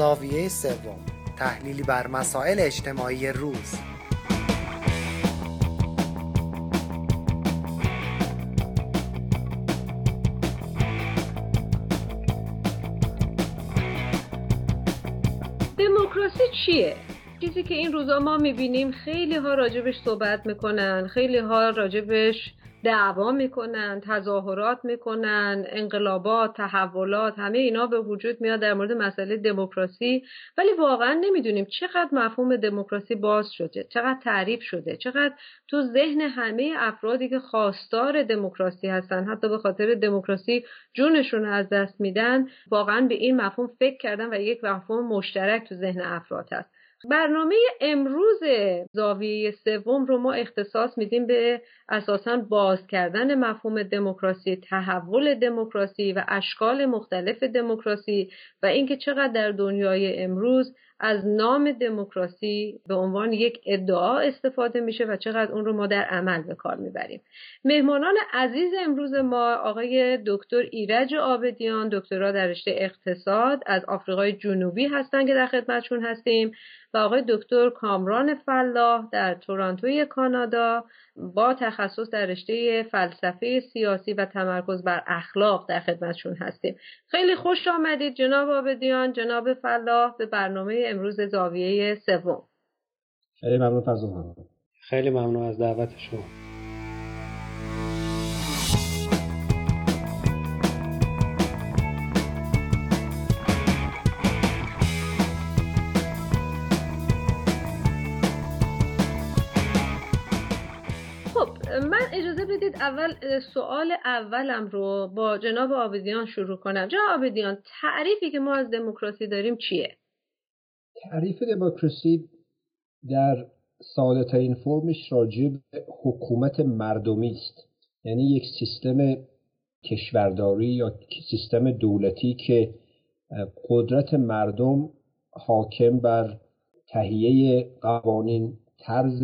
زاویه سوم تحلیلی بر مسائل اجتماعی روز دموکراسی چیه؟ چیزی که این روزا ما می‌بینیم خیلی ها راجبش صحبت می‌کنن خیلی ها راجبش دعوا می‌کنن تظاهرات می‌کنن انقلابات تحولات همه اینا به وجود میاد در مورد مسئله دموکراسی. ولی واقعا نمی‌دونیم چقدر مفهوم دموکراسی باز شده چقدر تعریف شده چقدر تو ذهن همه افرادی که خواستار دموکراسی هستن حتی به خاطر دموکراسی جونشون از دست میدن واقعا به این مفهوم فکر کردن و یک مفهوم مشترک تو ذهن افراد هست. برنامه امروز زاویه سوم رو ما اختصاص میدیم به اساسا باز کردن مفهوم دموکراسی تحول دموکراسی و اشکال مختلف دموکراسی و اینکه چقدر در دنیای امروز از نام دموکراسی به عنوان یک ادعا استفاده میشه و چقدر اون رو ما در عمل به کار می‌بریم. مهمانان عزیز امروز ما آقای دکتر ایرج آبدیان دکترا در رشته اقتصاد از آفریقای جنوبی هستن که در خدمتشون هستیم. و آقای دکتر کامران فلاح در تورانتوی کانادا با تخصص در رشته فلسفه سیاسی و تمرکز بر اخلاق در خدمتشون هستیم. خیلی خوش آمدید جناب آبدیان جناب فلاح به برنامه امروز زاویه سوم. خیلی ممنون خیلی ممنون از دعوت شما. اول سوال اولم رو با جناب آبدیان شروع کنم جناب آبدیان تعریفی که ما از دموکراسی داریم چیه؟ تعریف دموکراسی در ساده ترین فرمش راجع به حکومت مردمی است یعنی یک سیستم کشورداری یا سیستم دولتی که قدرت مردم حاکم بر تهیه قوانین طرز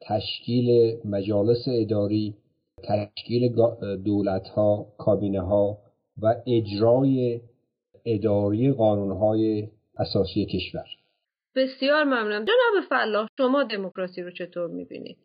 تشکیل مجالس اداری تشکیل دولت ها کابینه ها و اجرای اداری قانون های اساسی کشور. بسیار ممنونم جناب فلاح شما دموکراسی رو چطور می‌بینید؟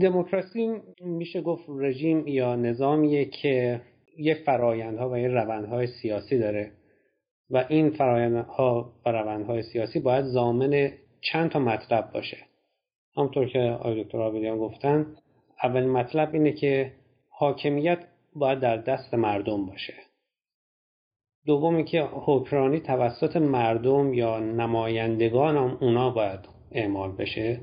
دموکراسی میشه گفت رژیم یا نظامیه که یه فرایندها و یه روندهای سیاسی داره و این فرایندها و روندهای سیاسی باید زامن چند تا مطلب باشه. همطور که آقای دکتر آبدیان گفتن اولین مطلب اینه که حاکمیت باید در دست مردم باشه. دومی که حکمرانی توسط مردم یا نمایندگان هم اونا باید اعمال بشه.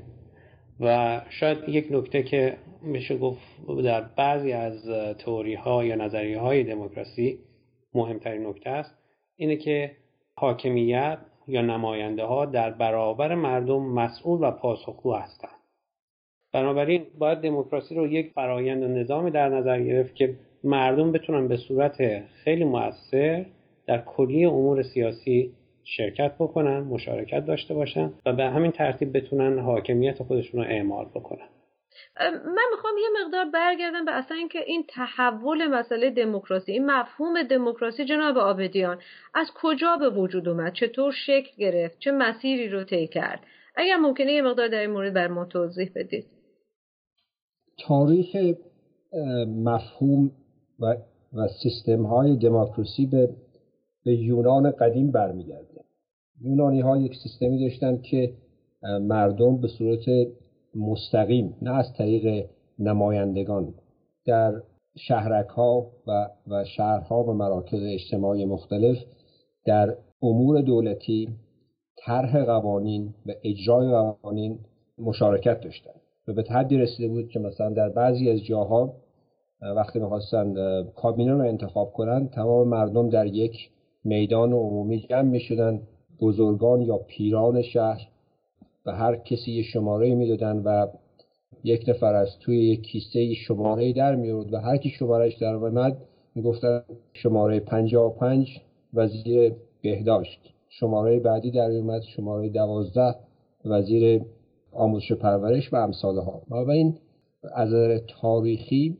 و شاید یک نکته که میشه گفت در بعضی از تئوری ها یا نظریه های دموکراسی مهمترین نکته است اینه که حاکمیت یا نماینده ها در برابر مردم مسئول و پاسخگو هستند. بنابراین باید دموکراسی رو یک فرایند و نظامی در نظر گرفت که مردم بتونن به صورت خیلی موثر در کلیه امور سیاسی شرکت بکنن مشارکت داشته باشن و به همین ترتیب بتونن حاکمیت خودشون رو اعمال بکنن. من می‌خوام یه مقدار برگردم به اصلا اینکه این تحول مسئله دموکراسی این مفهوم دموکراسی جناب آبدیان از کجا به وجود اومد؟ چطور شکل گرفت؟ چه مسیری رو طی کرد؟ اگر ممکنه یه مقدار در این مورد بر ما توضیح بدید. تاریخ مفهوم و, و سیستم های دموکراسی به, به یونان قدیم برمیگرده. یونانی ها یک سیستمی داشتن که مردم به صورت مستقیم نه از طریق نمایندگان در شهرک ها و, و شهرها و مراکز اجتماعی مختلف در امور دولتی طرح قوانین و اجرای قوانین مشارکت داشتند. به حدی رسیده بود که مثلا در بعضی از جاها وقتی می‌خواستن کابینه رو انتخاب کنن تمام مردم در یک میدان عمومی جمع می‌شدن بزرگان یا پیران شهر و هر کسی یه شماره می‌دادن و یک نفر از توی یک کیسه شماره در میورد و هر کی شمارهش در اومد می‌گفتن شماره 55 وزیر بهداشت. شماره بعدی در اومد شماره 12 وزیر آموزش و پرورش و امثال ها و این از تاریخی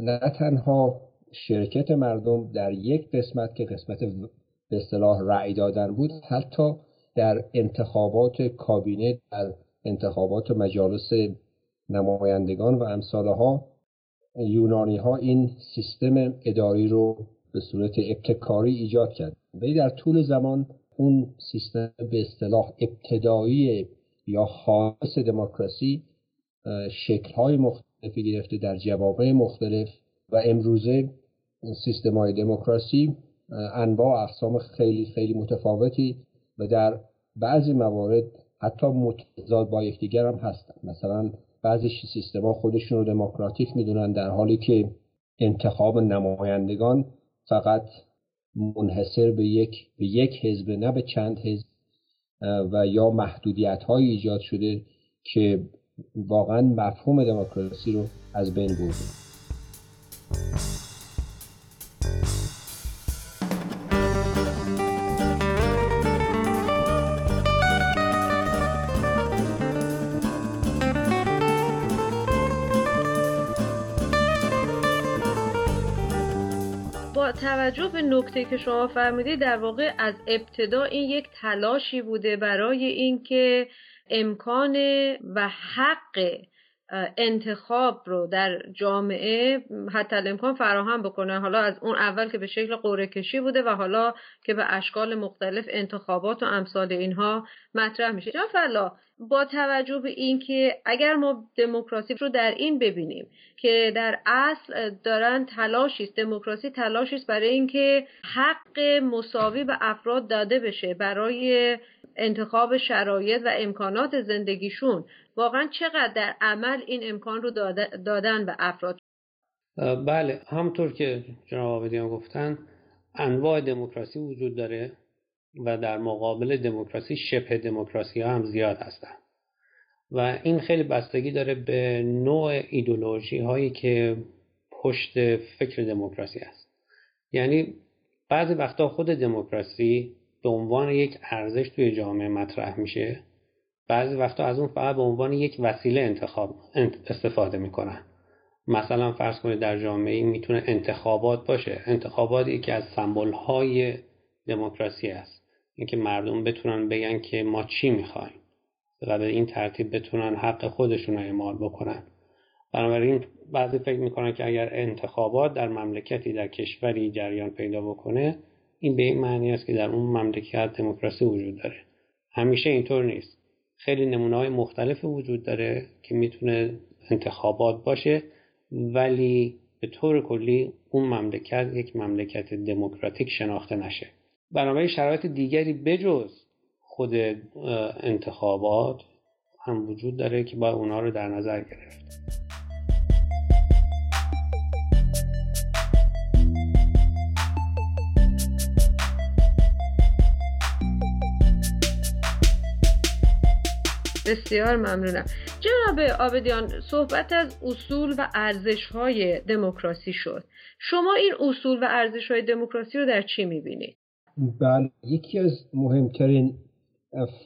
نه تنها شرکت مردم در یک قسمت که قسمت به اصطلاح رأی دادن بود حتی در انتخابات کابینه در انتخابات مجالس نمایندگان و امثالها یونانی ها این سیستم اداری رو به صورت ابتکاری ایجاد کرد. ولی در طول زمان اون سیستم به اصطلاح ابتدایی یا خاص دموکراسی شکلهای مختلفی گرفته در جوابه مختلف و امروزه سیستم های دموکراسی انواع اقسام خیلی خیلی متفاوتی و در بعضی موارد حتی متضاد با یکدیگر هم هستن. مثلا بعضی سیستم ها خودشون رو دموکراتیک می‌دونن در حالی که انتخاب نمایندگان فقط منحصر به یک به یک حزب نه به چند حزب و یا محدودیت های ایجاد شده که واقعا مفهوم دموکراسی رو از بین برده. توجه به نکته که شما فرمودید در واقع از ابتدا این یک تلاشی بوده برای اینکه امکان و حق انتخاب رو در جامعه حتی امکان فراهم بکنه. حالا از اون اول که به شکل قوره کشی بوده و حالا که به اشکال مختلف انتخابات و امثال اینها مطرح میشه. جان فلا با توجه به اینکه اگر ما دموکراسی رو در این ببینیم که در اصل دارن تلاشی است دموکراسی تلاشی است برای اینکه حق مساوی به افراد داده بشه برای انتخاب شرایط و امکانات زندگیشون. واقعا چقدر در عمل این امکان رو دادن به افراد؟ بله همطور که جناب آبدیان گفتن انواع دموکراسی وجود داره. و در مقابل دموکراسی شبه دموکراسی ها هم زیاد هستن. و این خیلی بستگی داره به نوع ایدولوژی هایی که پشت فکر دموکراسی است یعنی بعضی وقتا خود دموکراسی به عنوان یک ارزش توی جامعه مطرح میشه. بعضی وقتا از اون فقط به عنوان یک وسیله انتخاب استفاده می‌کنن. مثلا فرض کنید در جامعه می‌تونه انتخابات باشه. انتخابات یکی از سمبل های دموکراسی است اینکه مردم بتونن بگن که ما چی می‌خوایم. و به این ترتیب بتونن حق خودشون رو اعمال بکنن. بنابراین بعضی فکر می‌کنن که اگر انتخابات در مملکتی در کشوری جریان پیدا بکنه این به این معنی است که در اون مملکت دموکراسی وجود داره. همیشه اینطور نیست. خیلی نمونه های مختلف وجود داره که می‌تونه انتخابات باشه ولی به طور کلی اون مملکت یک مملکت دموکراتیک شناخته نشه. بنابراین شرایط دیگری بجز خود انتخابات هم وجود داره که باید اونا رو در نظر گرفت. بسیار ممنونم. جناب آبدیان صحبت از اصول و ارزش های دموکراسی شد. شما این اصول و ارزش های دموکراسی رو در چی می‌بینید؟ بله یکی از مهمترین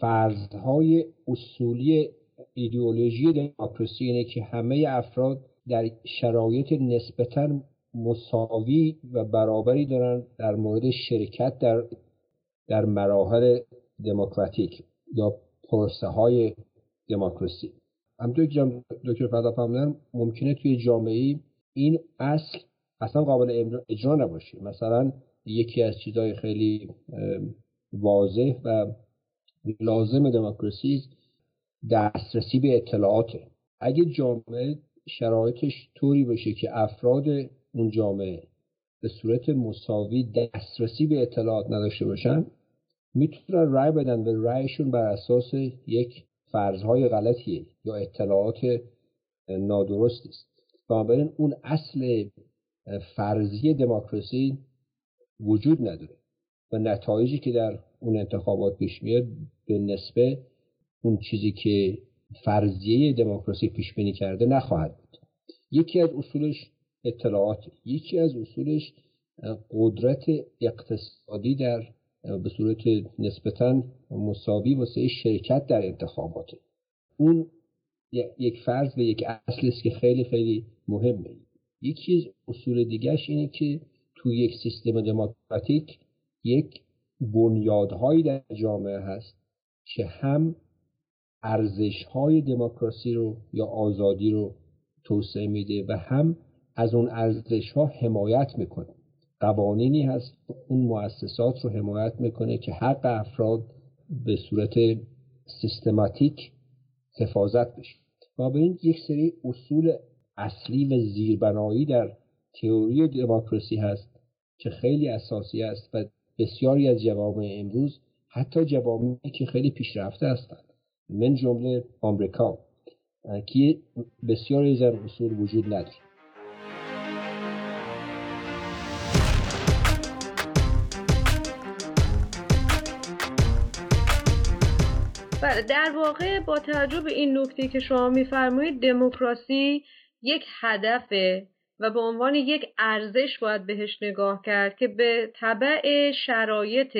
فرضهای اصولی ایدئولوژی دموکراسی اینه که همه افراد در شرایط نسبتا مساوی و برابری دارن در مورد شرکت در در مراحل دموکراتیک یا پرسه های دموکراسی. همونطور که دکتر فرمودن ممکنه توی جامعه این اصل اصلا قابل اجرا نباشه. مثلا یکی از چیزهای خیلی واضح و لازم دموکراسی دسترسی به اطلاعاته. اگه جامعه شرایطش طوری باشه که افراد اون جامعه به صورت مساوی دسترسی به اطلاعات نداشته باشن می‌تونن رأی بدن و رأیشون بر اساس یک فرضهای غلطیه یا اطلاعات نادرستی است. بنابراین اون اصل فرضی دموکراسی وجود نداره و نتایجی که در اون انتخابات پیش میاد به نسبه اون چیزی که فرضیه دموکراسی پیش بینی کرده نخواهد بود. یکی از اصولش اطلاعات یکی از اصولش قدرت اقتصادی در به صورت نسبتا مساوی واسه شرکت در انتخابات اون یک فرض و یک اصل است که خیلی خیلی مهمه. یکی از اصول دیگرش اینه که توی یک سیستم دموکراتیک یک بنیادهایی در جامعه هست که هم ارزش های دموکراسی رو یا آزادی رو توسعه میده و هم از اون ارزش ها حمایت می‌کنه. قوانینی هست اون مؤسسات رو حمایت می‌کنه که حق افراد به صورت سیستماتیک حفاظت بشه. و این یک سری اصول اصلی و زیربنایی در تئوری دموکراسی هست که خیلی اساسی است و بسیاری از جوامع امروز حتی جوامعی که خیلی پیشرفته هستند. من جمله آمریکا که بسیاری از اصول وجود نداره. بله در واقع با توجه به این نکته که شما میفرمایید دموکراسی یک هدفه و به عنوان یک ارزش باید بهش نگاه کرد که به طبع شرایط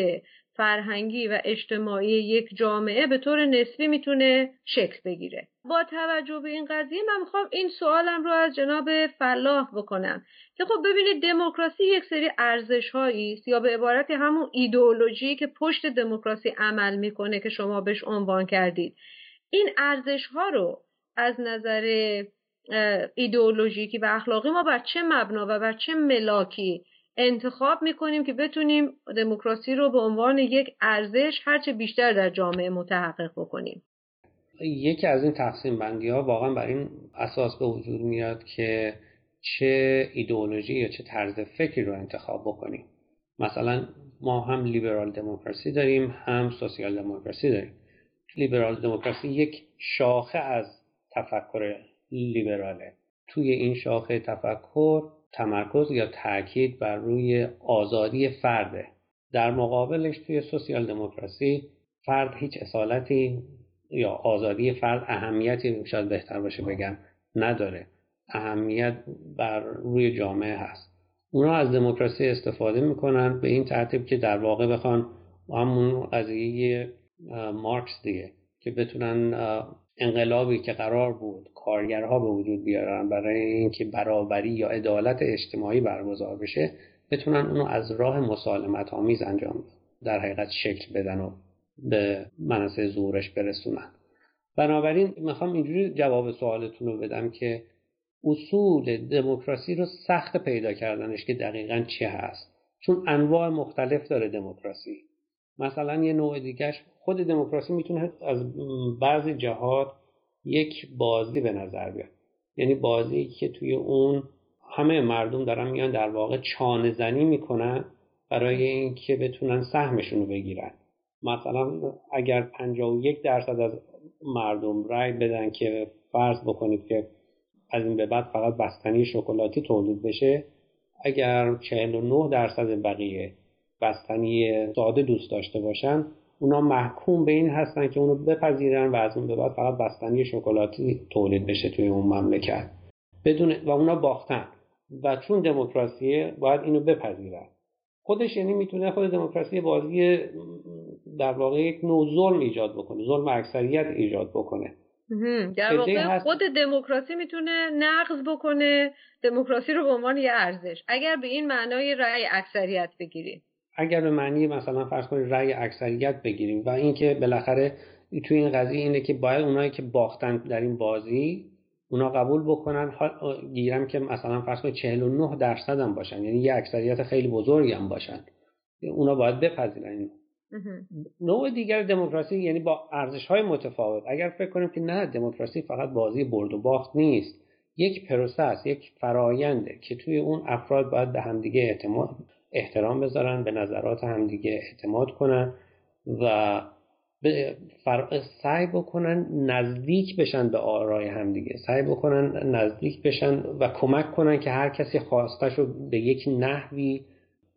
فرهنگی و اجتماعی یک جامعه به طور نسبی می‌تونه شکل بگیره. با توجه به این قضیه من می‌خوام این سوالم رو از جناب فلاح بکنم که خب ببینید دموکراسی یک سری ارزش است یا به عبارت همون ایدئولوژی که پشت دموکراسی عمل می‌کنه که شما بهش عنوان کردید. این ارزش ها رو از نظر ایدئولوژیکی و اخلاقی ما بر چه مبنا و بر چه ملاکی انتخاب می‌کنیم که بتونیم دموکراسی رو به عنوان یک ارزش هرچه بیشتر در جامعه متحقق بکنیم. یکی از این تقسیم بندی ها واقعا بر این اساس به وجود میاد که چه ایدئولوژی یا چه طرز فکری رو انتخاب بکنیم. مثلا ما هم لیبرال دموکراسی داریم هم سوسیال دموکراسی داریم. لیبرال دموکراسی یک شاخه از تفکر لیبراله. توی این شاخه تفکر تمرکز یا تاکید بر روی آزادی فرده در مقابلش توی سوسیال دموکراسی فرد هیچ اصالتی یا آزادی فرد اهمیتی شاید بهتر باشه بگم نداره. اهمیت بر روی جامعه هست. اونا از دموکراسی استفاده می‌کنن به این ترتیب که در واقع بخوان همون قضیه مارکس دیگه که بتونن انقلابی که قرار بود کارگرها به وجود بیارن برای اینکه برابری یا عدالت اجتماعی برگزار بشه بتونن اونو از راه مسالمت آمیز انجام در حقیقت شکل بدن و به منصه زورش برسونن. بنابراین می‌خوام اینجوری جواب سوالتون رو بدم که اصول دموکراسی رو سخت پیدا کردنش که دقیقا چی هست؟ چون انواع مختلف داره دموکراسی. مثلا یه نوع دیگهش خود دموکراسی می‌تونه از بعضی جهات یک بازی به نظر بیاد. یعنی بازی که توی اون همه مردم دارن میان در واقع چانه زنی می‌کنن برای اینکه بتونن سهمشون رو بگیرن. مثلا اگر 51 درصد از مردم رای بدن که فرض بکنید که از این به بعد فقط بستنی شکلاتی تولید بشه اگر 49 درصد بقیه بستنی ساده دوست داشته باشن اونا محکوم به این هستن که اونو بپذیرن و از اون به بعد فقط بستنی شکلاتی تولید بشه توی اون مملکت. بدون و اونا باختن. و چون دموکراسیه باید اینو بپذیرن. خودش یعنی می‌تونه خود دموکراسی بازی در واقع یک نوع ظلم ایجاد بکنه ظلم اکثریت ایجاد بکنه. در واقع خود دموکراسی می‌تونه نقض بکنه دموکراسی رو به عنوان یه ارزش. اگر به این معنای رأی اکثریت بگیریم. اگر به معنی مثلا فرض کنید رأی اکثریت بگیریم و اینکه بالاخره توی این قضیه اینه که باید اونایی که باختن در این بازی اونا قبول بکنن. گیرم که مثلا فرض کنید 49 درصد هم باشن یعنی یه اکثریت خیلی بزرگی هم باشن. اونا باید بپذیرن. اینو نوع دیگر دموکراسی یعنی با ارزش های متفاوت. اگر فکر کنیم که نه دموکراسی فقط بازی برد و باخت نیست. یک پروسس یک فراینده که توی اون افراد باید به همدیگه اعتماد احترام بذارن به نظرات همدیگه اعتماد کنن و سعی بکنن نزدیک بشن به آرای همدیگه. سعی بکنن نزدیک بشن و کمک کنن که هر کسی خواستش رو به یک نحوی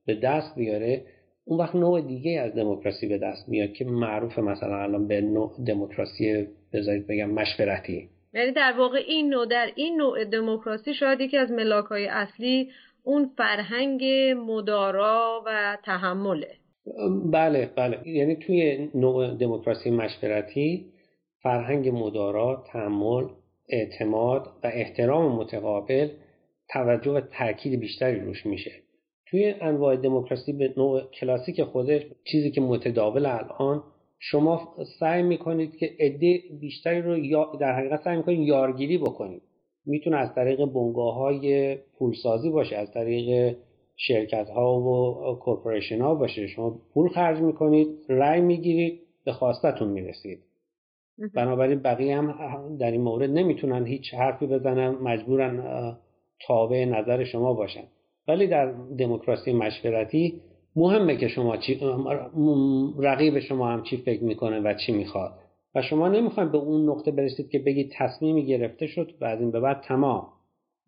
به دست بیاره. اون وقت نوع دیگه از دموکراسی به دست میاد که معروف مثلا الان به نوع دموکراسی بذارید بگم مشورتی. یعنی در واقع این نوع در این نوع دموکراسی شاید یکی از ملاکهای اصلی اون فرهنگ مدارا و تحمله. بله بله. یعنی توی نوع دموکراسی مشورتی فرهنگ مدارا تحمل اعتماد و احترام متقابل توجه و تاکید بیشتری روش میشه. توی انواع دموکراسی به نوع کلاسیک خودش چیزی که متداول الان شما سعی می‌کنید که عده بیشتری رو در حقیقت سعی می‌کنید یارگیری بکنید. می‌تونه از طریق بنگاه های پولسازی باشه از طریق شرکت ها و کورپوریشن ها باشه. شما پول خرج می‌کنید رأی می‌گیرید به خواستتون می‌رسید. بنابراین بقیه هم در این مورد نمی‌تونن هیچ حرفی بزنن مجبورن تابع نظر شما باشن. ولی در دموکراسی مشورتی مهمه که شما چی رقیب شما هم چی فکر می‌کنه و چی می‌خواد. و شما نمی‌خواید به اون نقطه برسید که بگید تصمیمی گرفته شد و از این به بعد تمام.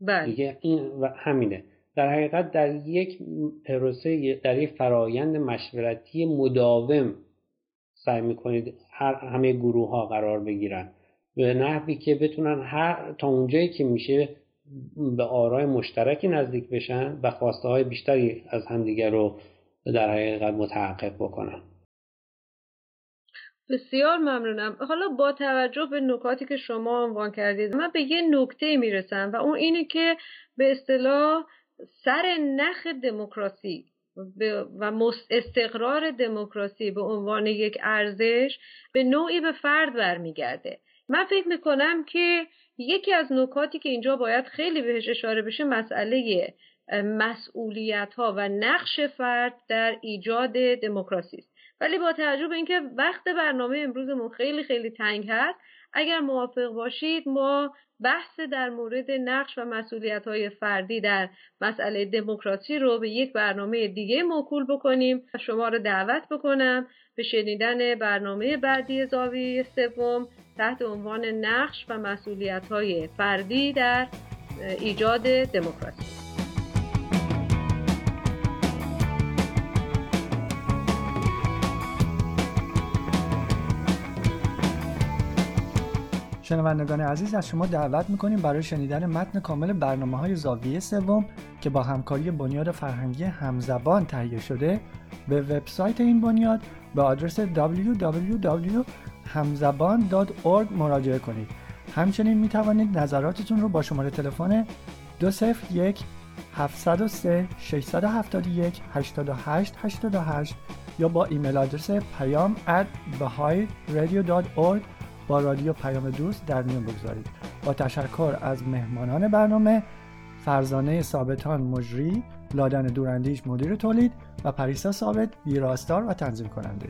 بله. دیگه این و همینه. در حقیقت در یک پروسه در یک فرایند مشورتی مداوم سعی می‌کنید هر همه گروه ها قرار بگیرن. به نحوی که بتونن هر تا اونجایی که میشه به آرای مشترکی نزدیک بشن و خواسته های بیشتری از همدیگر رو در حقیقت متحقق بکنن. بسیار ممنونم. حالا با توجه به نکاتی که شما عنوان کردید من به یه نکته می‌رسم و اون اینه که به اصطلاح سر نخ دموکراسی و استقرار دموکراسی به عنوان یک ارزش به نوعی به فرد برمیگرده. من فکر می‌کنم که یکی از نکاتی که اینجا باید خیلی بهش اشاره بشه مسئله مسئولیت ها و نقش فرد در ایجاد دموکراسی است. ولی با توجه به اینکه وقت برنامه امروزمون خیلی خیلی تنگ هست اگر موافق باشید ما بحث در مورد نقش و مسئولیت های فردی در مسئله دموکراسی رو به یک برنامه دیگه موکول بکنیم. شما رو دعوت بکنم به شنیدن برنامه بعدی زاویه سوم تحت عنوان نقش و مسئولیت های فردی در ایجاد دموکراسی. شنوندگان عزیز از شما دعوت می‌کنیم برای شنیدن متن کامل برنامه های زاویه سوم که با همکاری بنیاد فرهنگی همزبان تهیه شده به وبسایت این بنیاد به آدرس www.hamzaban.org مراجعه کنید. همچنین می توانید نظراتتون رو با شماره تلفن 201 703 671 88 88 یا با ایمیل آدرس پیام at با رادیو پیام دوست در میان بگذارید. با تشکر از مهمانان برنامه فرزانه ثابتان مجری لادن دوراندیش مدیر تولید و پریسا ثابت ویراستار و تنظیم کننده.